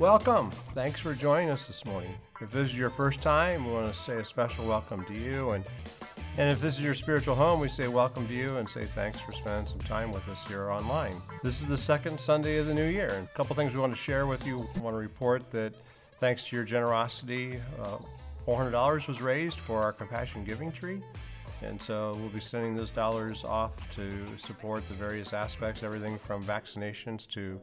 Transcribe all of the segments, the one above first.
Welcome. Thanks for joining us this morning. If this is your first time, we want to say a special welcome to you. And, and if this is your spiritual home, we say welcome to you and say thanks for spending some time with us here online. This is the second Sunday of the new year. And a couple things we want to share with you. I want to report that thanks to your generosity, uh, $400 was raised for our compassion giving tree. And so we'll be sending those dollars off to support the various aspects, everything from vaccinations to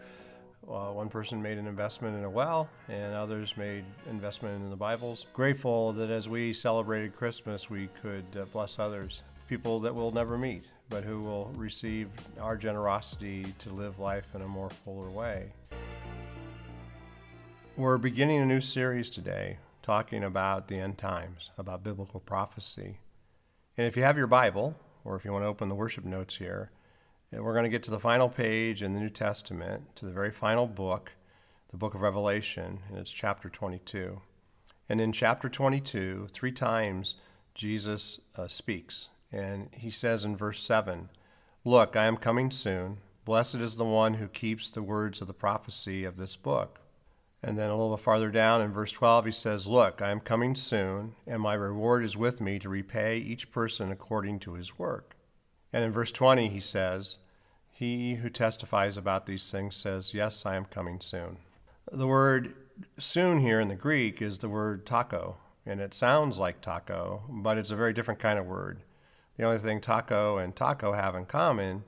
uh, one person made an investment in a well, and others made investment in the Bibles. Grateful that as we celebrated Christmas, we could uh, bless others, people that we'll never meet, but who will receive our generosity to live life in a more fuller way. We're beginning a new series today, talking about the end times, about biblical prophecy. And if you have your Bible, or if you want to open the worship notes here, and we're going to get to the final page in the New Testament, to the very final book, the book of Revelation, and it's chapter 22. And in chapter 22, three times Jesus uh, speaks. And he says in verse 7 Look, I am coming soon. Blessed is the one who keeps the words of the prophecy of this book. And then a little bit farther down in verse 12, he says, Look, I am coming soon, and my reward is with me to repay each person according to his work. And in verse 20, he says, He who testifies about these things says, Yes, I am coming soon. The word soon here in the Greek is the word taco, and it sounds like taco, but it's a very different kind of word. The only thing taco and taco have in common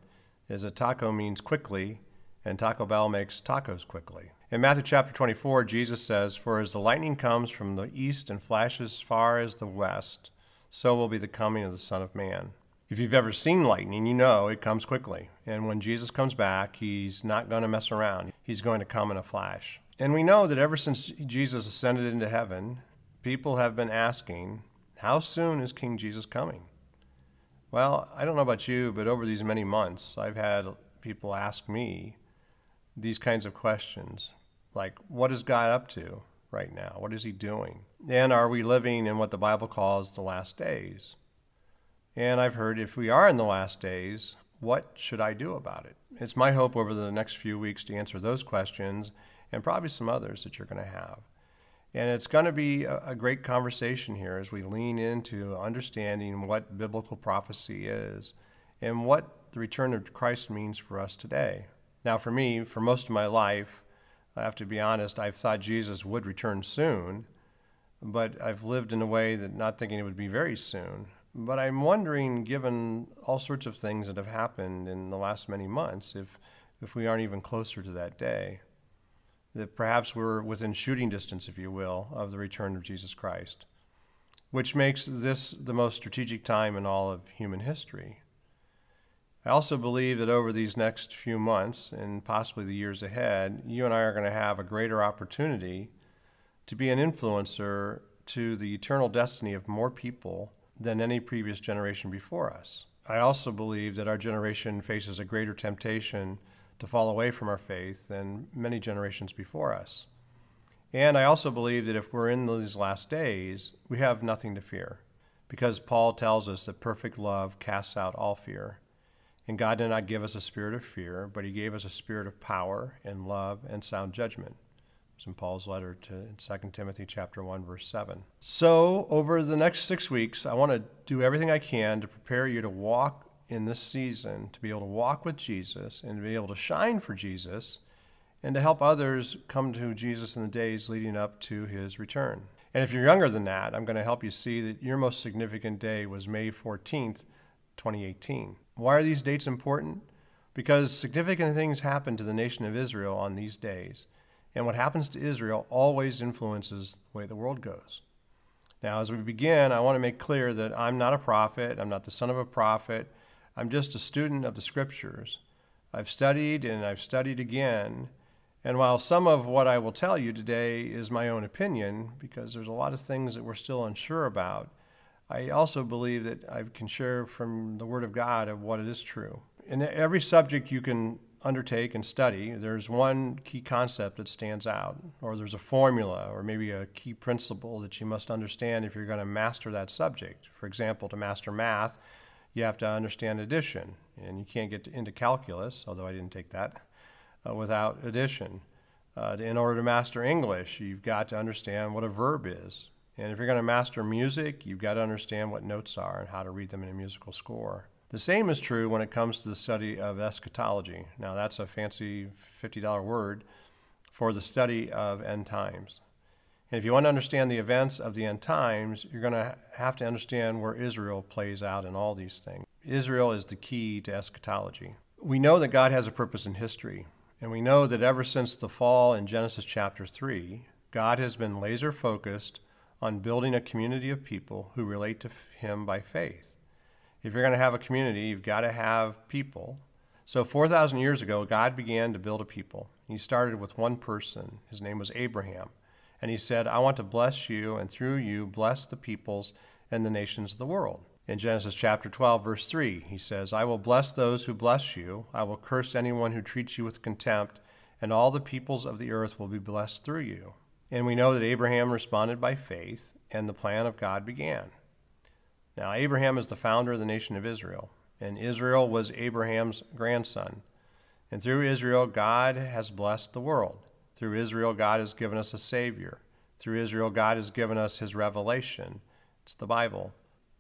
is that taco means quickly, and Taco Bell makes tacos quickly. In Matthew chapter 24, Jesus says, For as the lightning comes from the east and flashes far as the west, so will be the coming of the Son of Man. If you've ever seen lightning, you know it comes quickly. And when Jesus comes back, he's not going to mess around. He's going to come in a flash. And we know that ever since Jesus ascended into heaven, people have been asking, How soon is King Jesus coming? Well, I don't know about you, but over these many months, I've had people ask me these kinds of questions like, What is God up to right now? What is He doing? And are we living in what the Bible calls the last days? And I've heard if we are in the last days, what should I do about it? It's my hope over the next few weeks to answer those questions and probably some others that you're going to have. And it's going to be a, great conversation here as we lean into understanding what biblical prophecy is and what the return of Christ means for us today. Now, for me, for most of my life, I have to be honest, I've thought Jesus would return soon, but I've lived in a way that not thinking it would be very soon. But I'm wondering, given all sorts of things that have happened in the last many months, if, if we aren't even closer to that day, that perhaps we're within shooting distance, if you will, of the return of Jesus Christ, which makes this the most strategic time in all of human history. I also believe that over these next few months and possibly the years ahead, you and I are going to have a greater opportunity to be an influencer to the eternal destiny of more people than any previous generation before us. I also believe that our generation faces a greater temptation to fall away from our faith than many generations before us. And I also believe that if we're in these last days, we have nothing to fear, because Paul tells us that perfect love casts out all fear. And God did not give us a spirit of fear, but He gave us a spirit of power and love and sound judgment. It's in Paul's letter to 2 Timothy chapter 1 verse 7. So, over the next 6 weeks, I want to do everything I can to prepare you to walk in this season, to be able to walk with Jesus and to be able to shine for Jesus and to help others come to Jesus in the days leading up to his return. And if you're younger than that, I'm going to help you see that your most significant day was May 14th, 2018. Why are these dates important? Because significant things happened to the nation of Israel on these days. And what happens to Israel always influences the way the world goes. Now, as we begin, I want to make clear that I'm not a prophet. I'm not the son of a prophet. I'm just a student of the scriptures. I've studied and I've studied again. And while some of what I will tell you today is my own opinion, because there's a lot of things that we're still unsure about, I also believe that I can share from the Word of God of what it is true. In every subject you can undertake and study, there's one key concept that stands out, or there's a formula, or maybe a key principle that you must understand if you're going to master that subject. For example, to master math, you have to understand addition, and you can't get into calculus, although I didn't take that, uh, without addition. Uh, in order to master English, you've got to understand what a verb is. And if you're going to master music, you've got to understand what notes are and how to read them in a musical score. The same is true when it comes to the study of eschatology. Now, that's a fancy $50 word for the study of end times. And if you want to understand the events of the end times, you're going to have to understand where Israel plays out in all these things. Israel is the key to eschatology. We know that God has a purpose in history, and we know that ever since the fall in Genesis chapter 3, God has been laser focused on building a community of people who relate to Him by faith. If you're going to have a community, you've got to have people. So, 4,000 years ago, God began to build a people. He started with one person. His name was Abraham. And he said, I want to bless you, and through you, bless the peoples and the nations of the world. In Genesis chapter 12, verse 3, he says, I will bless those who bless you, I will curse anyone who treats you with contempt, and all the peoples of the earth will be blessed through you. And we know that Abraham responded by faith, and the plan of God began. Now, Abraham is the founder of the nation of Israel, and Israel was Abraham's grandson. And through Israel, God has blessed the world. Through Israel, God has given us a Savior. Through Israel, God has given us His revelation. It's the Bible.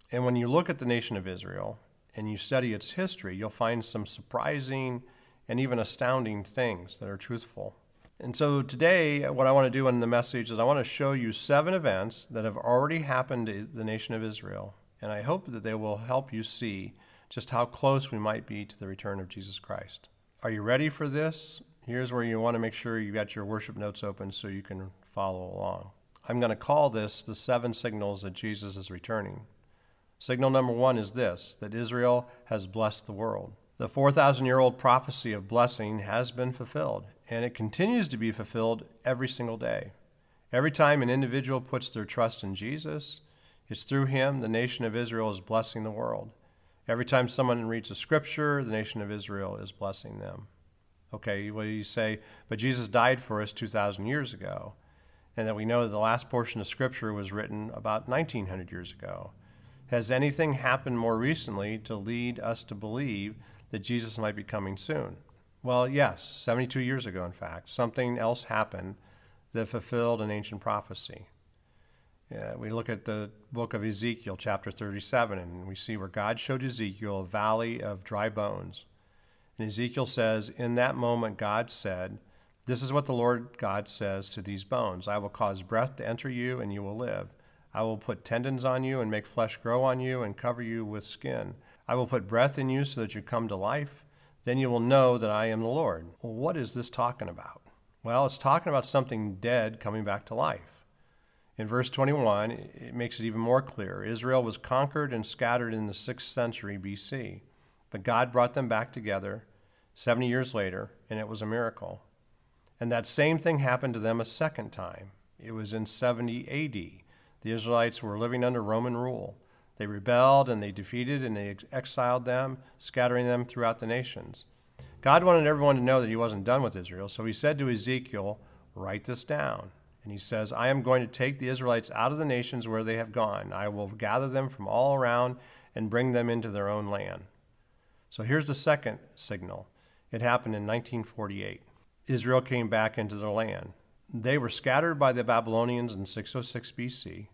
And when you look at the nation of Israel and you study its history, you'll find some surprising and even astounding things that are truthful. And so today, what I want to do in the message is I want to show you seven events that have already happened to the nation of Israel. And I hope that they will help you see just how close we might be to the return of Jesus Christ. Are you ready for this? Here's where you want to make sure you got your worship notes open so you can follow along. I'm going to call this the seven signals that Jesus is returning. Signal number one is this that Israel has blessed the world. The 4,000 year old prophecy of blessing has been fulfilled, and it continues to be fulfilled every single day. Every time an individual puts their trust in Jesus, it's through him the nation of Israel is blessing the world. Every time someone reads a scripture, the nation of Israel is blessing them. Okay, well, you say, but Jesus died for us 2,000 years ago, and that we know that the last portion of Scripture was written about 1,900 years ago. Has anything happened more recently to lead us to believe that Jesus might be coming soon? Well, yes, 72 years ago, in fact, something else happened that fulfilled an ancient prophecy. Yeah, we look at the book of Ezekiel, chapter 37, and we see where God showed Ezekiel a valley of dry bones. And Ezekiel says, In that moment, God said, This is what the Lord God says to these bones I will cause breath to enter you, and you will live. I will put tendons on you, and make flesh grow on you, and cover you with skin. I will put breath in you so that you come to life. Then you will know that I am the Lord. Well, what is this talking about? Well, it's talking about something dead coming back to life. In verse 21, it makes it even more clear. Israel was conquered and scattered in the 6th century BC, but God brought them back together 70 years later, and it was a miracle. And that same thing happened to them a second time. It was in 70 AD. The Israelites were living under Roman rule. They rebelled and they defeated and they exiled them, scattering them throughout the nations. God wanted everyone to know that he wasn't done with Israel, so he said to Ezekiel, Write this down. And he says, I am going to take the Israelites out of the nations where they have gone. I will gather them from all around and bring them into their own land. So here's the second signal it happened in 1948. Israel came back into their land. They were scattered by the Babylonians in 606 BC.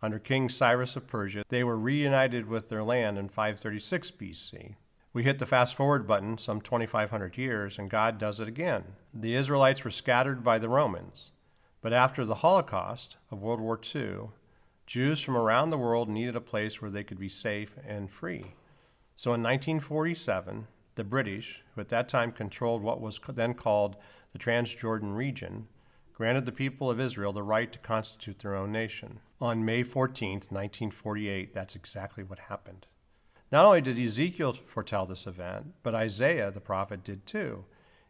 Under King Cyrus of Persia, they were reunited with their land in 536 BC. We hit the fast forward button some 2,500 years, and God does it again. The Israelites were scattered by the Romans. But after the Holocaust of World War II, Jews from around the world needed a place where they could be safe and free. So in 1947, the British, who at that time controlled what was then called the Transjordan region, granted the people of Israel the right to constitute their own nation. On May 14, 1948, that's exactly what happened. Not only did Ezekiel foretell this event, but Isaiah the prophet did too.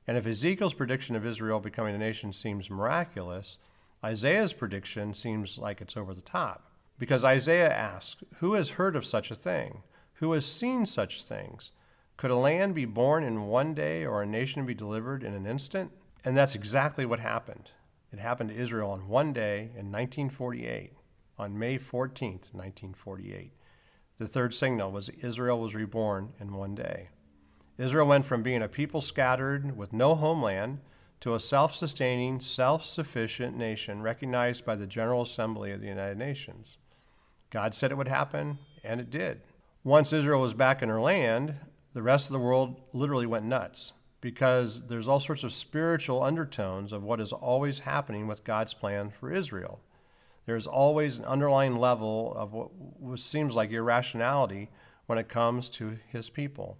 And if Ezekiel's prediction of Israel becoming a nation seems miraculous, Isaiah's prediction seems like it's over the top. Because Isaiah asks, Who has heard of such a thing? Who has seen such things? Could a land be born in one day or a nation be delivered in an instant? And that's exactly what happened. It happened to Israel on one day in 1948, on May 14th, 1948. The third signal was Israel was reborn in one day. Israel went from being a people scattered with no homeland to a self sustaining, self sufficient nation recognized by the General Assembly of the United Nations. God said it would happen, and it did. Once Israel was back in her land, the rest of the world literally went nuts because there's all sorts of spiritual undertones of what is always happening with God's plan for Israel. There's always an underlying level of what seems like irrationality when it comes to his people.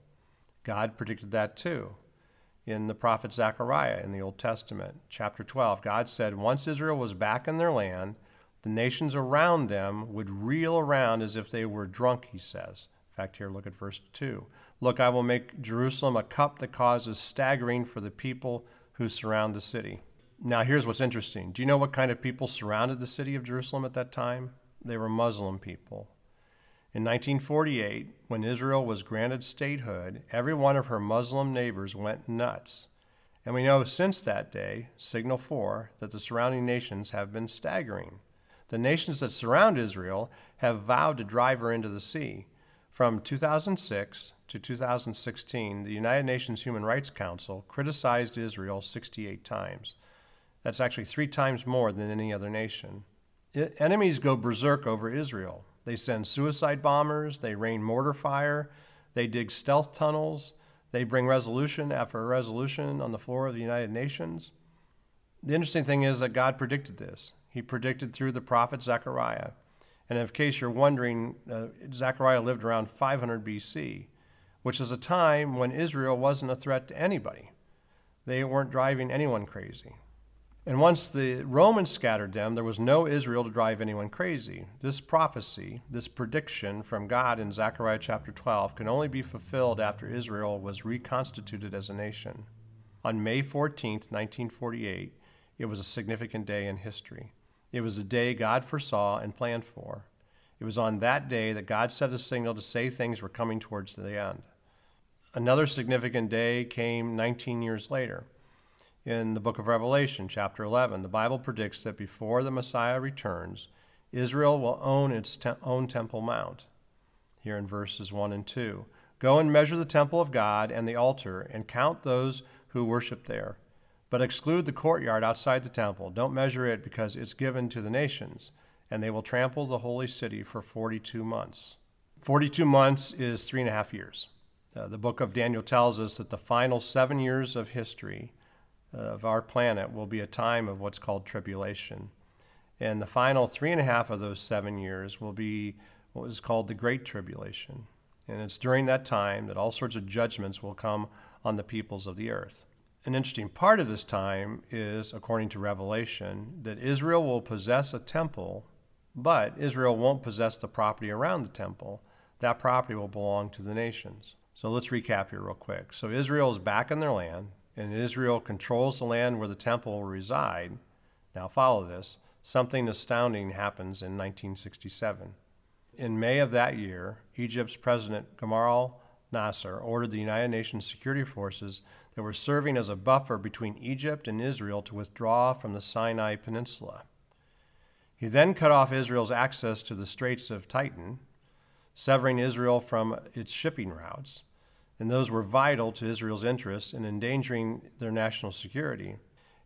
God predicted that too. In the prophet Zechariah in the Old Testament, chapter 12, God said, Once Israel was back in their land, the nations around them would reel around as if they were drunk, he says. In fact, here, look at verse 2. Look, I will make Jerusalem a cup that causes staggering for the people who surround the city. Now, here's what's interesting. Do you know what kind of people surrounded the city of Jerusalem at that time? They were Muslim people. In 1948, when Israel was granted statehood, every one of her Muslim neighbors went nuts. And we know since that day, signal 4, that the surrounding nations have been staggering. The nations that surround Israel have vowed to drive her into the sea. From 2006 to 2016, the United Nations Human Rights Council criticized Israel 68 times. That's actually three times more than any other nation. Enemies go berserk over Israel. They send suicide bombers, they rain mortar fire, they dig stealth tunnels, they bring resolution after resolution on the floor of the United Nations. The interesting thing is that God predicted this. He predicted through the prophet Zechariah. And in case you're wondering, uh, Zechariah lived around 500 BC, which is a time when Israel wasn't a threat to anybody. They weren't driving anyone crazy. And once the Romans scattered them, there was no Israel to drive anyone crazy. This prophecy, this prediction from God in Zechariah chapter 12, can only be fulfilled after Israel was reconstituted as a nation. On May 14, 1948, it was a significant day in history. It was a day God foresaw and planned for. It was on that day that God set a signal to say things were coming towards the end. Another significant day came 19 years later in the book of Revelation, chapter 11, the Bible predicts that before the Messiah returns, Israel will own its te- own Temple Mount. Here in verses 1 and 2. Go and measure the temple of God and the altar, and count those who worship there. But exclude the courtyard outside the temple. Don't measure it because it's given to the nations, and they will trample the holy city for 42 months. 42 months is three and a half years. Uh, the book of Daniel tells us that the final seven years of history of our planet will be a time of what's called tribulation. And the final three and a half of those seven years will be what is called the Great Tribulation. And it's during that time that all sorts of judgments will come on the peoples of the earth. An interesting part of this time is, according to Revelation, that Israel will possess a temple, but Israel won't possess the property around the temple. That property will belong to the nations. So let's recap here real quick. So Israel is back in their land and Israel controls the land where the temple will reside, now follow this, something astounding happens in 1967. In May of that year, Egypt's President Gamal Nasser ordered the United Nations security forces that were serving as a buffer between Egypt and Israel to withdraw from the Sinai Peninsula. He then cut off Israel's access to the Straits of Tiran, severing Israel from its shipping routes and those were vital to Israel's interests in endangering their national security.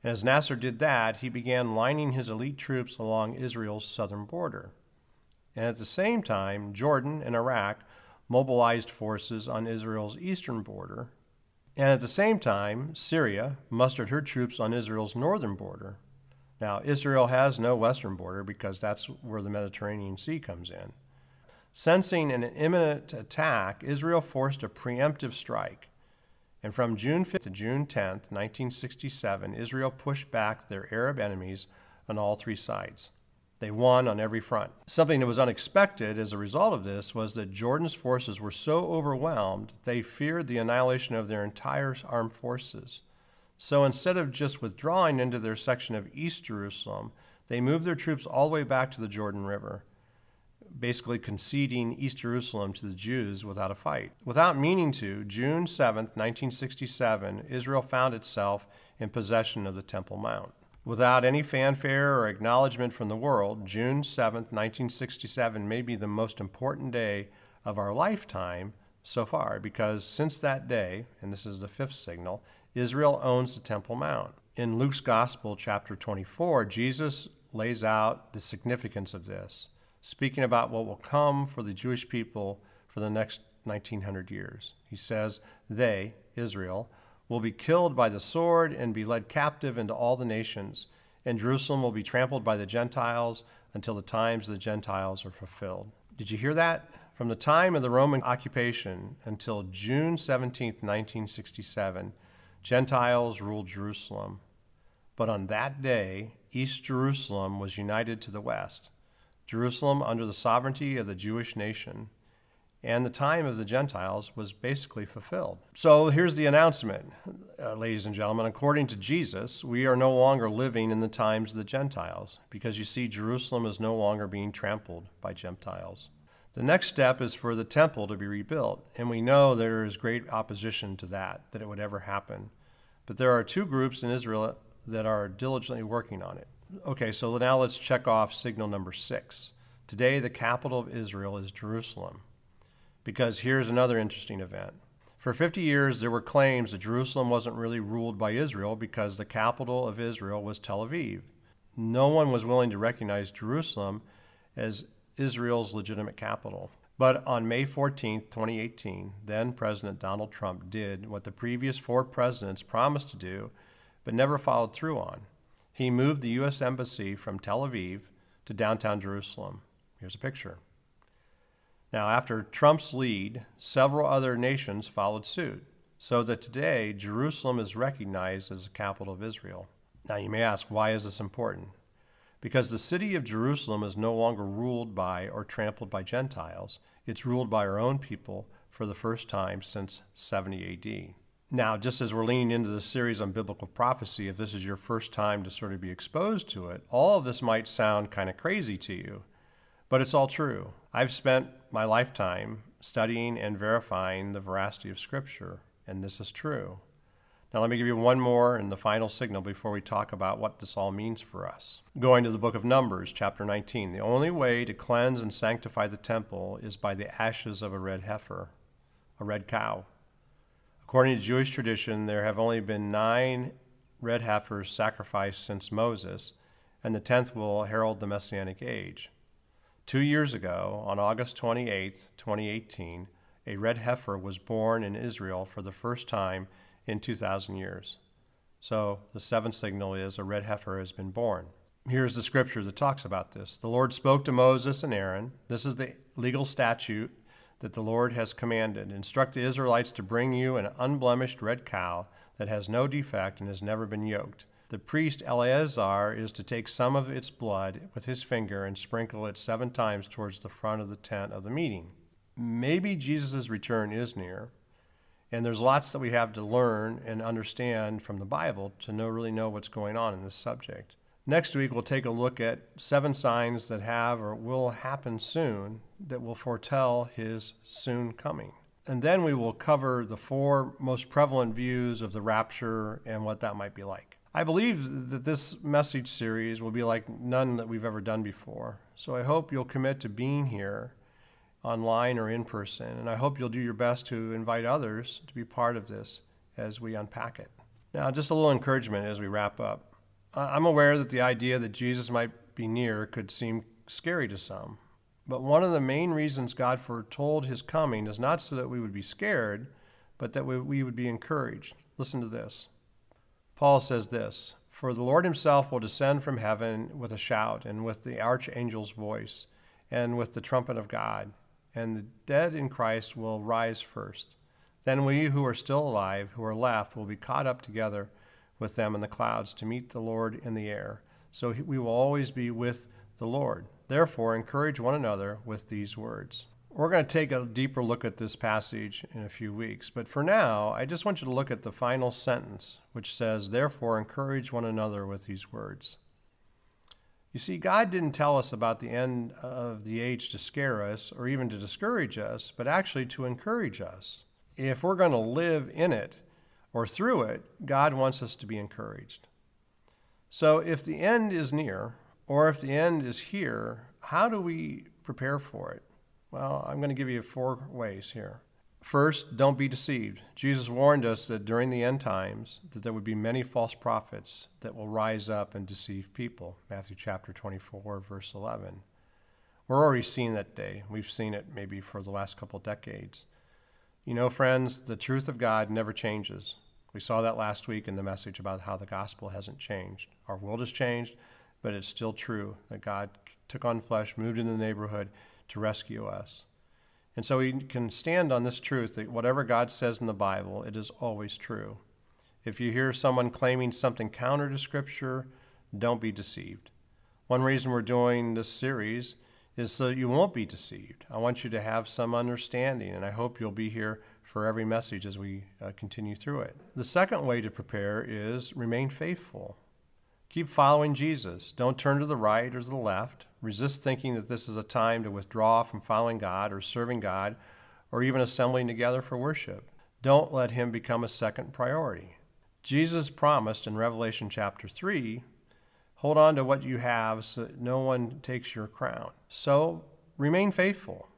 And as Nasser did that, he began lining his elite troops along Israel's southern border. And at the same time, Jordan and Iraq mobilized forces on Israel's eastern border. And at the same time, Syria mustered her troops on Israel's northern border. Now, Israel has no western border because that's where the Mediterranean Sea comes in. Sensing an imminent attack, Israel forced a preemptive strike. And from June 5th to June 10th, 1967, Israel pushed back their Arab enemies on all three sides. They won on every front. Something that was unexpected as a result of this was that Jordan's forces were so overwhelmed they feared the annihilation of their entire armed forces. So instead of just withdrawing into their section of East Jerusalem, they moved their troops all the way back to the Jordan River basically conceding East Jerusalem to the Jews without a fight. Without meaning to, June 7, 1967, Israel found itself in possession of the Temple Mount. Without any fanfare or acknowledgement from the world, June 7, 1967 may be the most important day of our lifetime so far because since that day, and this is the fifth signal, Israel owns the Temple Mount. In Luke's Gospel, chapter 24, Jesus lays out the significance of this, speaking about what will come for the Jewish people for the next 1900 years. He says, They, Israel, will be killed by the sword and be led captive into all the nations, and Jerusalem will be trampled by the Gentiles until the times of the Gentiles are fulfilled. Did you hear that? From the time of the Roman occupation until June 17, 1967, Gentiles ruled Jerusalem. But on that day, East Jerusalem was united to the West, Jerusalem under the sovereignty of the Jewish nation and the time of the Gentiles was basically fulfilled. So here's the announcement, uh, ladies and gentlemen. According to Jesus, we are no longer living in the times of the Gentiles because you see, Jerusalem is no longer being trampled by Gentiles. The next step is for the temple to be rebuilt, and we know there is great opposition to that, that it would ever happen. But there are two groups in Israel that are diligently working on it. Okay, so now let's check off signal number six. Today, the capital of Israel is Jerusalem because here's another interesting event. For 50 years, there were claims that Jerusalem wasn't really ruled by Israel because the capital of Israel was Tel Aviv. No one was willing to recognize Jerusalem as Israel's legitimate capital. But on May 14, 2018, then President Donald Trump did what the previous four presidents promised to do but never followed through on. He moved the U.S. Embassy from Tel Aviv to downtown Jerusalem. Here's a picture. Now, after Trump's lead, several other nations followed suit, so that today Jerusalem is recognized as the capital of Israel. Now, you may ask, why is this important? Because the city of Jerusalem is no longer ruled by or trampled by Gentiles, it's ruled by our own people for the first time since 70 AD. Now, just as we're leaning into the series on biblical prophecy, if this is your first time to sort of be exposed to it, all of this might sound kind of crazy to you, but it's all true. I've spent my lifetime studying and verifying the veracity of Scripture, and this is true. Now, let me give you one more and the final signal before we talk about what this all means for us. Going to the book of Numbers, chapter 19. The only way to cleanse and sanctify the temple is by the ashes of a red heifer, a red cow. According to Jewish tradition, there have only been nine red heifers sacrificed since Moses, and the tenth will herald the Messianic age. Two years ago, on August 28, 2018, a red heifer was born in Israel for the first time in 2,000 years. So the seventh signal is a red heifer has been born. Here's the scripture that talks about this. The Lord spoke to Moses and Aaron. This is the legal statute that the Lord has commanded. Instruct the Israelites to bring you an unblemished red cow that has no defect and has never been yoked. The priest Eleazar is to take some of its blood with his finger and sprinkle it seven times towards the front of the tent of the meeting. Maybe Jesus' return is near, and there's lots that we have to learn and understand from the Bible to know, really know what's going on in this subject. Next week, we'll take a look at seven signs that have or will happen soon that will foretell his soon coming. And then we will cover the four most prevalent views of the rapture and what that might be like. I believe that this message series will be like none that we've ever done before. So I hope you'll commit to being here online or in person. And I hope you'll do your best to invite others to be part of this as we unpack it. Now, just a little encouragement as we wrap up. I'm aware that the idea that Jesus might be near could seem scary to some. But one of the main reasons God foretold his coming is not so that we would be scared, but that we, would be encouraged. Listen to this. Paul says this For the Lord himself will descend from heaven with a shout, and with the archangel's voice, and with the trumpet of God, and the dead in Christ will rise first. Then we who are still alive, who are left, will be caught up together with them in the clouds to meet the Lord in the air. So we will always be with the Lord. Therefore, encourage one another with these words. We're going to take a deeper look at this passage in a few weeks, but for now, I just want you to look at the final sentence, which says, Therefore, encourage one another with these words. You see, God didn't tell us about the end of the age to scare us or even to discourage us, but actually to encourage us. If we're going to live in it or through it, God wants us to be encouraged. So if the end is near, or if the end is here, how do we prepare for it? Well, I'm going to give you four ways here. First, don't be deceived. Jesus warned us that during the end times that there would be many false prophets that will rise up and deceive people. Matthew chapter 24 verse 11. We're already seeing that day. We've seen it maybe for the last couple decades. You know, friends, the truth of God never changes. We saw that last week in the message about how the gospel hasn't changed. Our world has changed, but it's still true that God took on flesh, moved into the neighborhood to rescue us. And so we can stand on this truth that whatever God says in the Bible, it is always true. If you hear someone claiming something counter to Scripture, don't be deceived. One reason we're doing this series is so you won't be deceived. I want you to have some understanding, and I hope you'll be here for every message as we uh, continue through it. The second way to prepare is remain faithful. Keep following Jesus. Don't turn to the right or to the left. Resist thinking that this is a time to withdraw from following God or serving God or even assembling together for worship. Don't let him become a second priority. Jesus promised in Revelation chapter 3 hold on to what you have so that no one takes your crown. So remain faithful.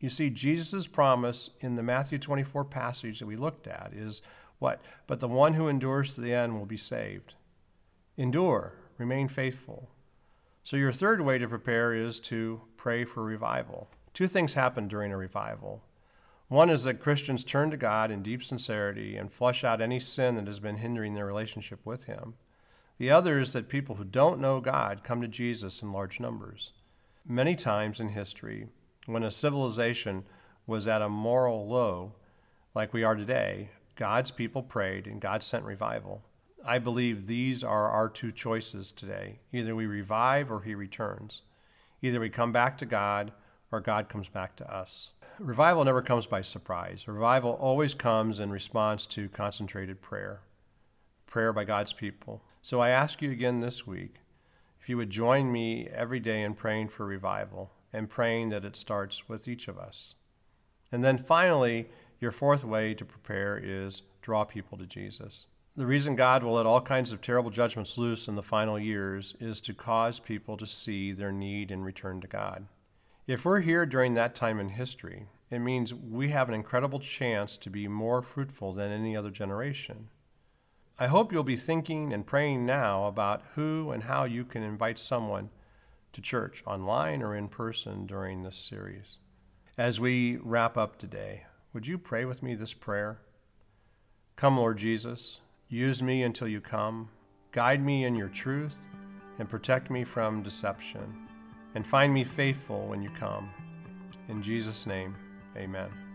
You see, Jesus' promise in the Matthew 24 passage that we looked at is what? But the one who endures to the end will be saved. Endure, remain faithful. So, your third way to prepare is to pray for revival. Two things happen during a revival. One is that Christians turn to God in deep sincerity and flush out any sin that has been hindering their relationship with Him. The other is that people who don't know God come to Jesus in large numbers. Many times in history, when a civilization was at a moral low, like we are today, God's people prayed and God sent revival. I believe these are our two choices today. Either we revive or he returns. Either we come back to God or God comes back to us. Revival never comes by surprise. Revival always comes in response to concentrated prayer, prayer by God's people. So I ask you again this week if you would join me every day in praying for revival and praying that it starts with each of us. And then finally, your fourth way to prepare is draw people to Jesus. The reason God will let all kinds of terrible judgments loose in the final years is to cause people to see their need and return to God. If we're here during that time in history, it means we have an incredible chance to be more fruitful than any other generation. I hope you'll be thinking and praying now about who and how you can invite someone to church, online or in person, during this series. As we wrap up today, would you pray with me this prayer? Come, Lord Jesus. Use me until you come. Guide me in your truth and protect me from deception. And find me faithful when you come. In Jesus' name, amen.